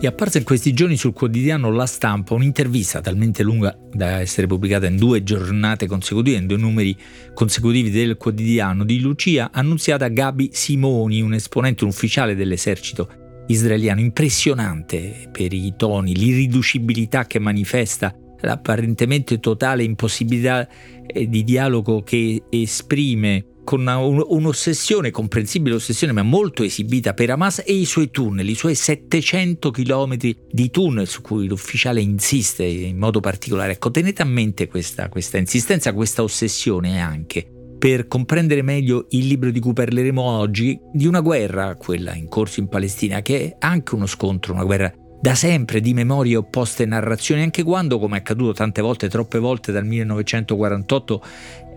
È apparsa in questi giorni sul quotidiano La Stampa un'intervista talmente lunga da essere pubblicata in due giornate consecutive, in due numeri consecutivi del quotidiano, di Lucia Annunziata Gabi Simoni, un esponente, ufficiale dell'esercito israeliano, impressionante per i toni, l'irriducibilità che manifesta, l'apparentemente totale impossibilità eh, di dialogo che esprime con una, un'ossessione, comprensibile ossessione, ma molto esibita per Hamas e i suoi tunnel, i suoi 700 km di tunnel su cui l'ufficiale insiste in modo particolare. Ecco, tenete a mente questa, questa insistenza, questa ossessione anche per comprendere meglio il libro di cui parleremo oggi, di una guerra, quella in corso in Palestina, che è anche uno scontro, una guerra da sempre di memorie opposte e narrazioni, anche quando, come è accaduto tante volte, troppe volte dal 1948,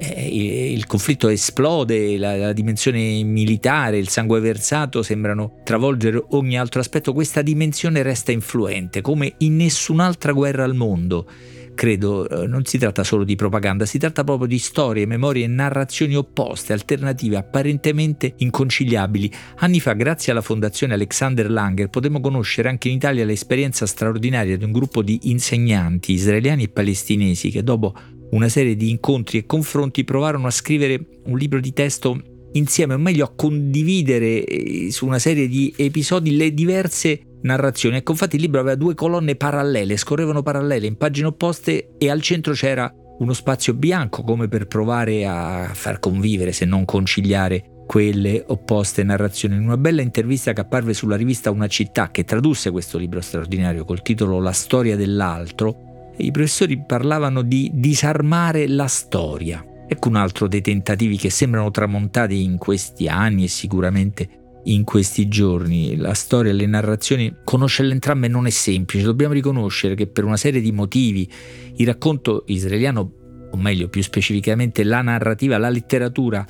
eh, il conflitto esplode, la, la, dimensione militare, il sangue versato sembrano travolgere ogni altro aspetto, questa dimensione resta influente come in nessun'altra guerra al mondo. Credo eh, non si tratta solo di propaganda, si tratta proprio di storie, memorie e narrazioni opposte, alternative, apparentemente inconciliabili. Anni fa, grazie alla fondazione Alexander Langer, potemmo conoscere anche in Italia l'esperienza straordinaria di un gruppo di insegnanti israeliani e palestinesi che dopo una serie di incontri e confronti provarono a scrivere un libro di testo insieme, o meglio a condividere eh, su una serie di episodi le diverse narrazioni. Ecco, infatti il libro aveva due colonne parallele, scorrevano parallele in pagine opposte e al centro c'era uno spazio bianco come per provare a far convivere, se non conciliare quelle opposte narrazioni. In una bella intervista che apparve sulla rivista Una città, che tradusse questo libro straordinario col titolo La storia dell'altro, i professori parlavano di disarmare la storia. Ecco un altro dei tentativi che sembrano tramontati in questi anni e sicuramente in questi giorni. La storia e le narrazioni, conoscerle entrambe non è semplice, dobbiamo riconoscere che per una serie di motivi il racconto israeliano, o meglio più specificamente la narrativa, la letteratura,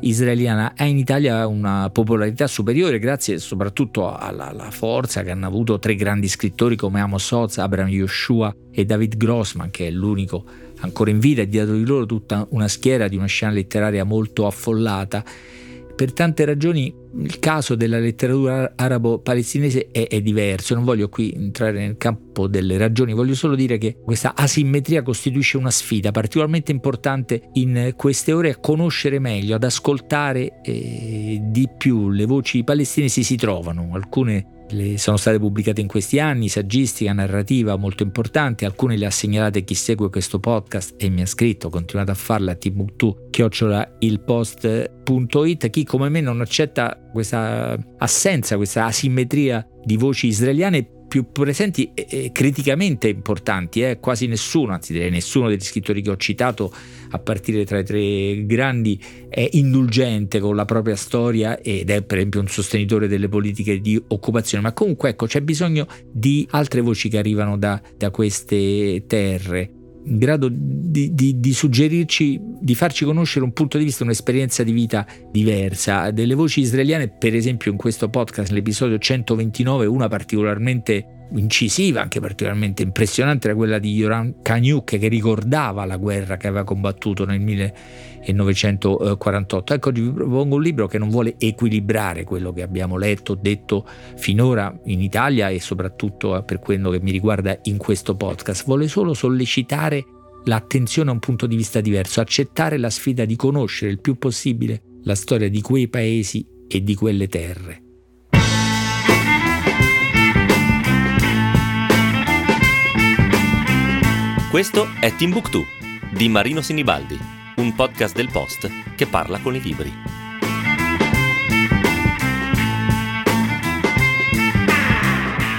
israeliana ha in Italia una popolarità superiore grazie soprattutto alla, alla, forza che hanno avuto tre grandi scrittori come Amos Oz, Abraham Yoshua e David Grossman che è l'unico ancora in vita e dietro di loro tutta una schiera di una scena letteraria molto affollata per tante ragioni il caso della letteratura arabo-palestinese è, è, diverso, non voglio qui entrare nel campo delle ragioni, voglio solo dire che questa asimmetria costituisce una sfida particolarmente importante in queste ore a conoscere meglio, ad ascoltare eh, di più. Le voci palestinesi si trovano, alcune le sono state pubblicate in questi anni, saggistica, narrativa molto importante, alcune le ha segnalate chi segue questo podcast e mi ha scritto, continuate a farla a Timbuktu, chiocciola ilpost.it, chi come me non accetta questa assenza, questa asimmetria di voci israeliane più presenti e, criticamente importanti, eh? quasi nessuno, anzi direi nessuno degli scrittori che ho citato a partire tra i tre grandi è indulgente con la propria storia ed è per esempio un sostenitore delle politiche di occupazione, ma comunque ecco c'è bisogno di altre voci che arrivano da, da queste terre in grado di, di, di, suggerirci, di farci conoscere un punto di vista, un'esperienza di vita diversa. Delle voci israeliane, per esempio in questo podcast, nell'episodio 129, una particolarmente incisiva, anche particolarmente impressionante, era quella di Yoram Kanyuk che ricordava la guerra che aveva combattuto nel 1948. Ecco, vi propongo un libro che non vuole equilibrare quello che abbiamo letto, detto finora in Italia e soprattutto per quello che mi riguarda in questo podcast, vuole solo sollecitare l'attenzione a un punto di vista diverso, accettare la sfida di conoscere il più possibile la storia di quei paesi e di quelle terre. Questo è Timbuktu di Marino Sinibaldi, un podcast del Post che parla con i libri.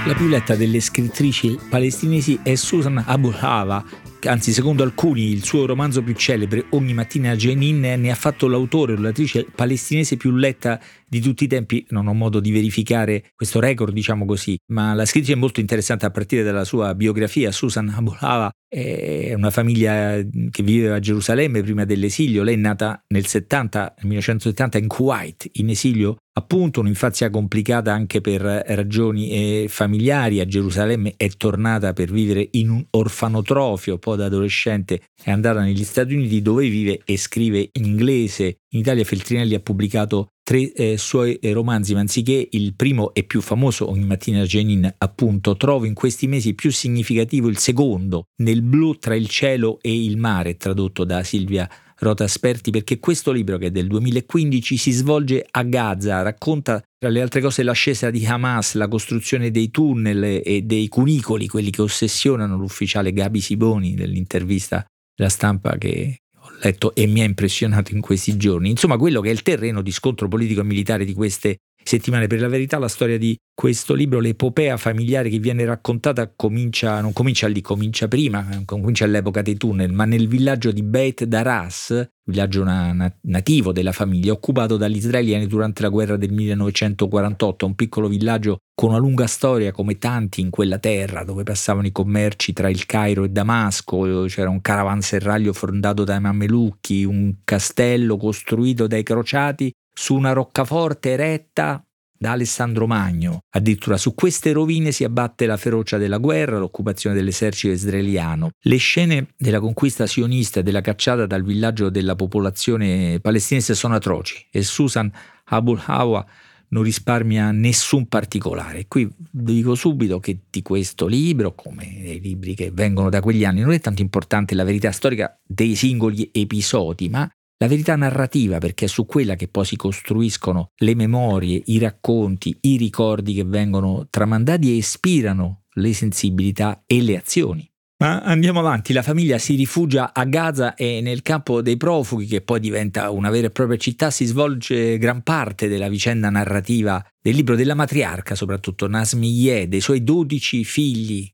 La più letta delle scrittrici palestinesi è Susan Abu Hava, anzi secondo alcuni il suo romanzo più celebre, Ogni mattina Jenin, ne ha fatto l'autore o l'autrice palestinese più letta di tutti i tempi. Non ho modo di verificare questo record, diciamo così, ma la scrittrice è molto interessante a partire dalla sua biografia. Susan Abulava è una famiglia che viveva a Gerusalemme prima dell'esilio. Lei è nata nel 70, nel 1970 in Kuwait, in esilio appunto un'infanzia complicata anche per ragioni eh, familiari. A Gerusalemme è tornata per vivere in un orfanotrofio, poi da adolescente è andata negli Stati Uniti dove vive e scrive in inglese. In Italia Feltrinelli ha pubblicato tre eh, suoi eh, romanzi, ma anziché il primo e più famoso, Ogni mattina Jenin, appunto, trovo in questi mesi più significativo il secondo, Nel blu tra il cielo e il mare, tradotto da Silvia Rota Asperti, perché questo libro, che è del 2015, si svolge a Gaza, racconta tra le altre cose l'ascesa di Hamas, la costruzione dei tunnel e dei cunicoli, quelli che ossessionano l'ufficiale Gabi Siboni nell'intervista della stampa che letto e mi ha impressionato in questi giorni. Insomma, quello che è il terreno di scontro politico e militare di queste settimane. Per la verità, la storia di questo libro, l'epopea familiare che viene raccontata, comincia, non comincia lì, comincia prima, comincia all'epoca dei tunnel, ma nel villaggio di Beit Daras, villaggio na- nativo della famiglia, occupato dagli israeliani durante la guerra del 1948, un piccolo villaggio con una lunga storia come tanti in quella terra, dove passavano i commerci tra il Cairo e Damasco, c'era un caravanserraglio fondato dai mamelucchi, un castello costruito dai crociati su una roccaforte eretta da Alessandro Magno. Addirittura su queste rovine si abbatte la ferocia della guerra, l'occupazione dell'esercito israeliano. Le scene della conquista sionista e della cacciata dal villaggio della popolazione palestinese sono atroci e Susan Abul Hawa non risparmia nessun particolare. Qui dico subito che di questo libro, come dei libri che vengono da quegli anni, non è tanto importante la verità storica dei singoli episodi, ma la verità narrativa, perché è su quella che poi si costruiscono le memorie, i racconti, i ricordi che vengono tramandati e ispirano le sensibilità e le azioni. Ma andiamo avanti, la famiglia si rifugia a Gaza e nel campo dei profughi, che poi diventa una vera e propria città, si svolge gran parte della vicenda narrativa del libro della matriarca, soprattutto Nasmiyeh, dei suoi dodici figli,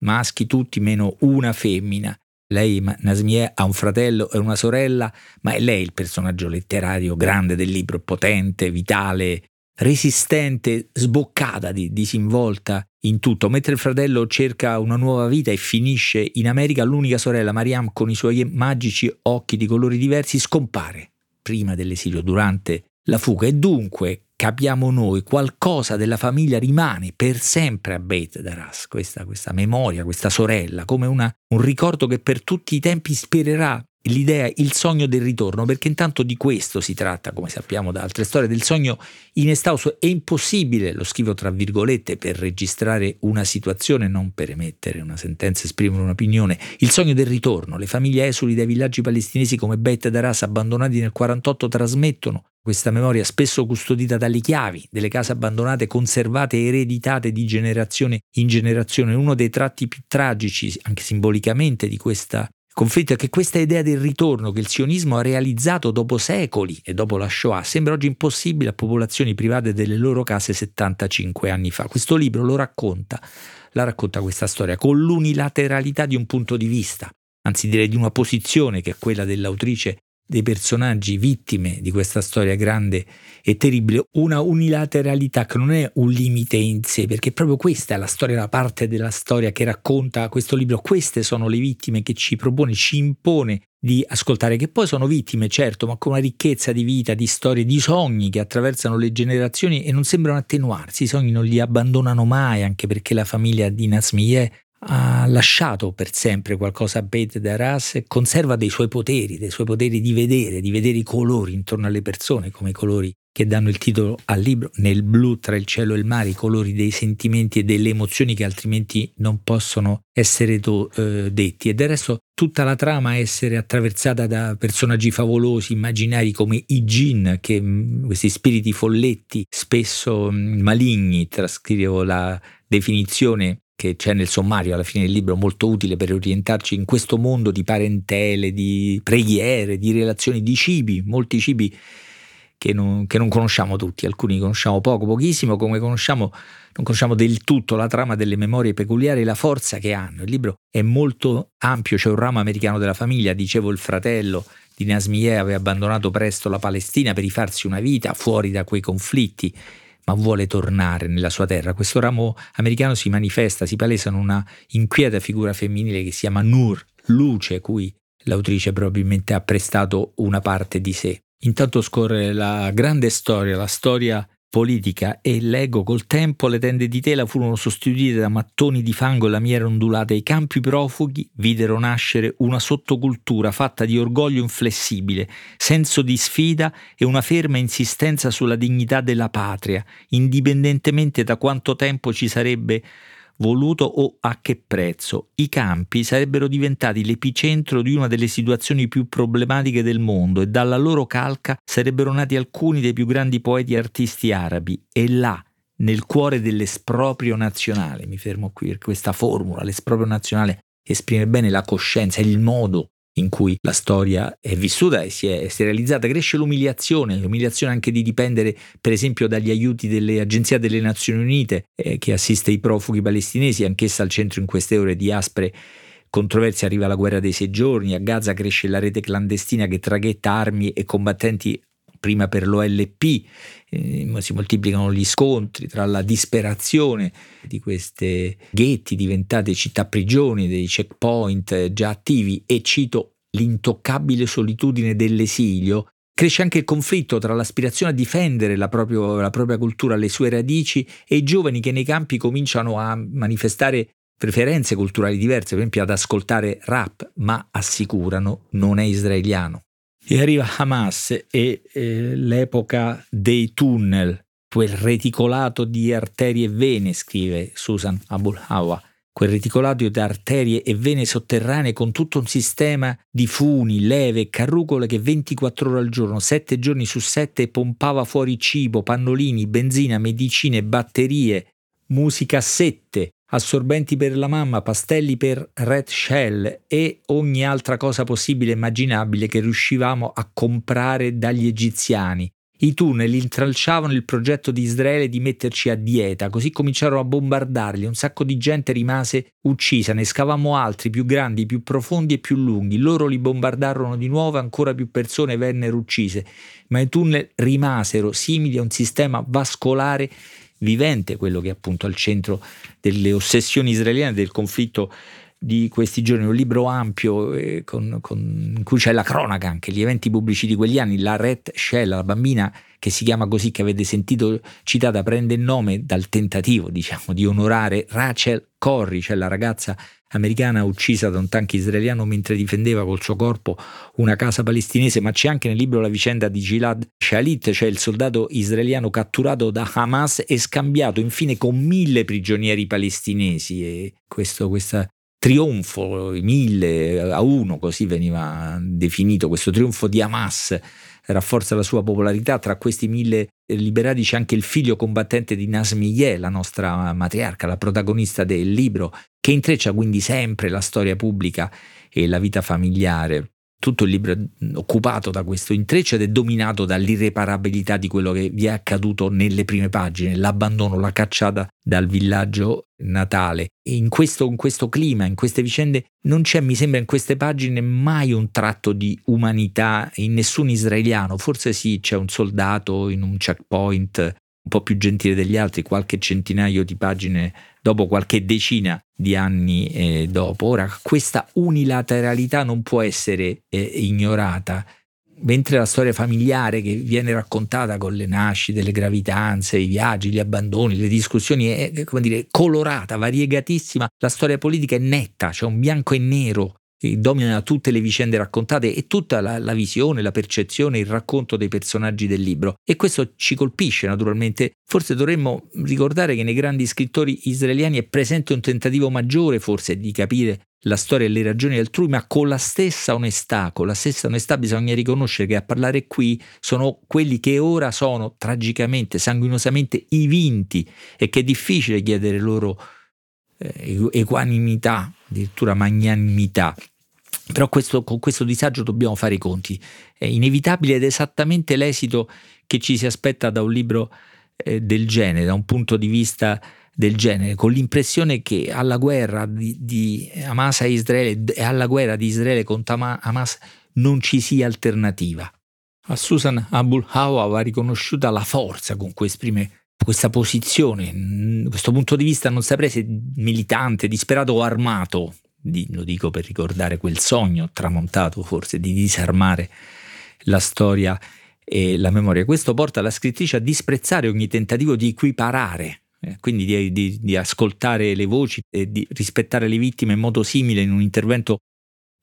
maschi tutti meno una femmina, lei, Nasmie, ha un fratello e una sorella, ma è lei il personaggio letterario grande del libro, potente, vitale, resistente, sboccata, disinvolta in tutto. Mentre il fratello cerca una nuova vita e finisce in America, l'unica sorella, Mariam, con i suoi magici occhi di colori diversi, scompare prima dell'esilio, durante la fuga. E dunque capiamo noi, qualcosa della famiglia rimane per sempre a Beit Daras, questa, questa memoria, questa sorella, come una, un ricordo che per tutti i tempi ispirerà l'idea, il sogno del ritorno, perché intanto di questo si tratta, come sappiamo da altre storie, del sogno inestausto. È impossibile, lo scrivo tra virgolette, per registrare una situazione, non per emettere una sentenza, esprimere un'opinione. Il sogno del ritorno. Le famiglie esuli dai villaggi palestinesi come Beit Daras, abbandonati nel 48, trasmettono questa memoria spesso custodita dalle chiavi delle case abbandonate, conservate e ereditate di generazione in generazione. Uno dei tratti più tragici, anche simbolicamente, di questa conflitto è che questa idea del ritorno che il sionismo ha realizzato dopo secoli e dopo la Shoah sembra oggi impossibile a popolazioni private delle loro case 75 anni fa. Questo libro lo racconta, la racconta questa storia con l'unilateralità di un punto di vista, anzi direi di una posizione che è quella dell'autrice dei personaggi vittime di questa storia grande e terribile, una unilateralità che non è un limite in sé, perché proprio questa è la storia, la parte della storia che racconta questo libro, queste sono le vittime che ci propone, ci impone di ascoltare, che poi sono vittime, certo, ma con una ricchezza di vita, di storie, di sogni che attraversano le generazioni e non sembrano attenuarsi, i sogni non li abbandonano mai, anche perché la famiglia di Nasmiyeh ha lasciato per sempre qualcosa a Beit Daras conserva dei suoi poteri, dei suoi poteri di vedere, di vedere i colori intorno alle persone, come i colori che danno il titolo al libro, nel blu tra il cielo e il mare, i colori dei sentimenti e delle emozioni che altrimenti non possono essere to, eh, detti. E del resto tutta la trama è essere attraversata da personaggi favolosi, immaginari come i Jin, che, mh, questi spiriti folletti, spesso mh, maligni, trascrivo la definizione che c'è nel sommario alla fine del libro molto utile per orientarci in questo mondo di parentele, di preghiere, di relazioni, di cibi, molti cibi che non, che non conosciamo tutti, alcuni conosciamo poco, pochissimo, come conosciamo, non conosciamo del tutto la trama delle memorie peculiari e la forza che hanno. Il libro è molto ampio, c'è un ramo americano della famiglia, dicevo il fratello di Nasmiyeh aveva abbandonato presto la Palestina per rifarsi una vita fuori da quei conflitti ma vuole tornare nella sua terra. Questo ramo americano si manifesta, si palesa in una inquieta figura femminile che si chiama Nur, luce, cui l'autrice probabilmente ha prestato una parte di sé. Intanto scorre la grande storia, la storia politica e leggo col tempo le tende di tela furono sostituite da mattoni di fango e la miera ondulata. E i campi profughi videro nascere una sottocultura fatta di orgoglio inflessibile, senso di sfida e una ferma insistenza sulla dignità della patria, indipendentemente da quanto tempo ci sarebbe voluto o a che prezzo. I campi sarebbero diventati l'epicentro di una delle situazioni più problematiche del mondo e dalla loro calca sarebbero nati alcuni dei più grandi poeti e artisti arabi e là, nel cuore dell'esproprio nazionale, mi fermo qui perché questa formula, l'esproprio nazionale, esprime bene la coscienza, il modo in cui la storia è vissuta e si è, si è, realizzata, cresce l'umiliazione, l'umiliazione anche di dipendere per esempio dagli aiuti delle agenzie delle Nazioni Unite eh, che assiste i profughi palestinesi, anch'essa al centro in queste ore di aspre controversie. Arriva la guerra dei sei giorni, a Gaza cresce la rete clandestina che traghetta armi e combattenti prima per l'OLP, eh, si moltiplicano gli scontri tra la disperazione di queste ghetti diventate città prigioni, dei checkpoint già attivi e cito l'intoccabile solitudine dell'esilio, cresce anche il conflitto tra l'aspirazione a difendere la, proprio, la propria cultura, le sue radici e i giovani che nei campi cominciano a manifestare preferenze culturali diverse, per esempio ad ascoltare rap, ma assicurano non è israeliano. E arriva Hamas e eh, l'epoca dei tunnel, quel reticolato di arterie e vene, scrive Susan Abul Hawa, quel reticolato di arterie e vene sotterranee con tutto un sistema di funi, leve e carrucole che 24 ore al giorno, 7 giorni su 7 pompava fuori cibo, pannolini, benzina, medicine, batterie, musicassette, assorbenti per la mamma, pastelli per Red Shell e ogni altra cosa possibile e immaginabile che riuscivamo a comprare dagli egiziani. I tunnel intralciavano il progetto di Israele di metterci a dieta, così cominciarono a bombardarli, un sacco di gente rimase uccisa, ne scavammo altri più grandi, più profondi e più lunghi, loro li bombardarono di nuovo, ancora più persone vennero uccise, ma i tunnel rimasero simili a un sistema vascolare vivente, quello che è appunto al centro delle ossessioni israeliane del conflitto di questi giorni, un libro ampio eh, con, con, in cui c'è la cronaca anche, gli eventi pubblici di quegli anni, la Red Shell, la bambina che si chiama così, che avete sentito citata, prende il nome dal tentativo diciamo, di onorare Rachel Corrie, cioè la ragazza americana uccisa da un tank israeliano mentre difendeva col suo corpo una casa palestinese, ma c'è anche nel libro la vicenda di Gilad Shalit, cioè il soldato israeliano catturato da Hamas e scambiato infine con mille prigionieri palestinesi. E questo, trionfo, mille a uno, così veniva definito, questo trionfo di Hamas rafforza la sua popolarità. Tra questi mille liberati c'è anche il figlio combattente di Nasmiyeh, la nostra matriarca, la protagonista del libro, che intreccia quindi sempre la storia pubblica e la vita familiare. Tutto il libro è occupato da questo intreccio ed è dominato dall'irreparabilità di quello che vi è accaduto nelle prime pagine, l'abbandono, la cacciata dal villaggio natale. E in questo, in questo clima, in queste vicende, non c'è, mi sembra, in queste pagine mai un tratto di umanità in nessun israeliano. Forse sì, c'è un soldato in un checkpoint un po' più gentile degli altri, qualche centinaio di pagine dopo, qualche decina di anni eh, dopo. Ora, questa unilateralità non può essere eh, ignorata, mentre la storia familiare che viene raccontata con le nascite, le gravidanze, i viaggi, gli abbandoni, le discussioni è dire, colorata, variegatissima, la storia politica è netta, c'è un bianco e nero domina tutte le vicende raccontate e tutta la, la, visione, la percezione, il racconto dei personaggi del libro. E questo ci colpisce naturalmente. Forse dovremmo ricordare che nei grandi scrittori israeliani è presente un tentativo maggiore forse di capire la storia e le ragioni altrui, ma con la stessa onestà, con la stessa onestà bisogna riconoscere che a parlare qui sono quelli che ora sono tragicamente, sanguinosamente i vinti e che è difficile chiedere loro eh, equanimità, addirittura magnanimità. Però questo, con questo disagio dobbiamo fare i conti. È inevitabile ed esattamente l'esito che ci si aspetta da un libro eh, del genere, da un punto di vista del genere, con l'impressione che alla guerra di, di Hamas a Israele e alla guerra di Israele contro Hamas non ci sia alternativa. A Susan Abul Hawa va riconosciuta la forza con cui esprime questa posizione, questo punto di vista non saprei se militante, disperato o armato, lo dico per ricordare quel sogno tramontato forse di disarmare la storia e la memoria. Questo porta la scrittrice a disprezzare ogni tentativo di equiparare quindi di, di, di, ascoltare le voci e di rispettare le vittime in modo simile in un intervento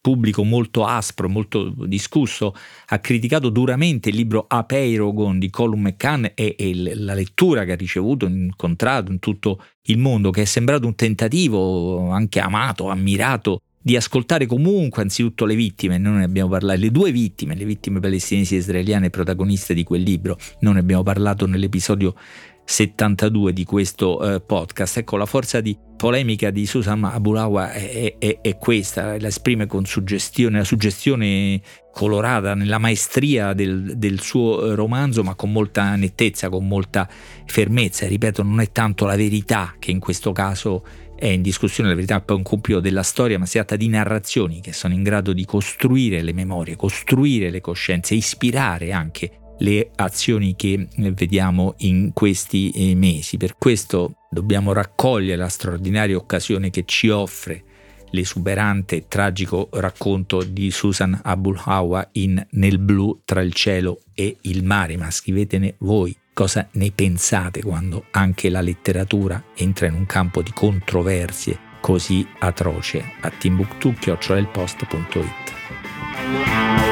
pubblico molto aspro, molto discusso, ha criticato duramente il libro Apeirogon di Colum McCann e, e la lettura che ha ricevuto, incontrato in tutto il mondo, che è sembrato un tentativo anche amato, ammirato, di ascoltare comunque anzitutto le vittime, noi ne abbiamo parlato, le due vittime, le vittime palestinesi e israeliane protagoniste di quel libro, non ne abbiamo parlato nell'episodio 72 di questo eh, podcast. Ecco, la forza di polemica di Susan Abulawa è, è, è, questa, la esprime con suggestione, la suggestione colorata nella maestria del, del, suo eh, romanzo, ma con molta nettezza, con molta fermezza. ripeto, non è tanto la verità che in questo caso è in discussione, la verità è un compito della storia, ma si tratta di narrazioni che sono in grado di costruire le memorie, costruire le coscienze, ispirare anche le azioni che vediamo in questi eh, mesi. Per questo dobbiamo raccogliere la straordinaria occasione che ci offre l'esuberante e tragico racconto di Susan Abulhawa in Nel blu tra il cielo e il mare, ma scrivetene voi cosa ne pensate quando anche la letteratura entra in un campo di controversie così atroce a timbuktu-post.it.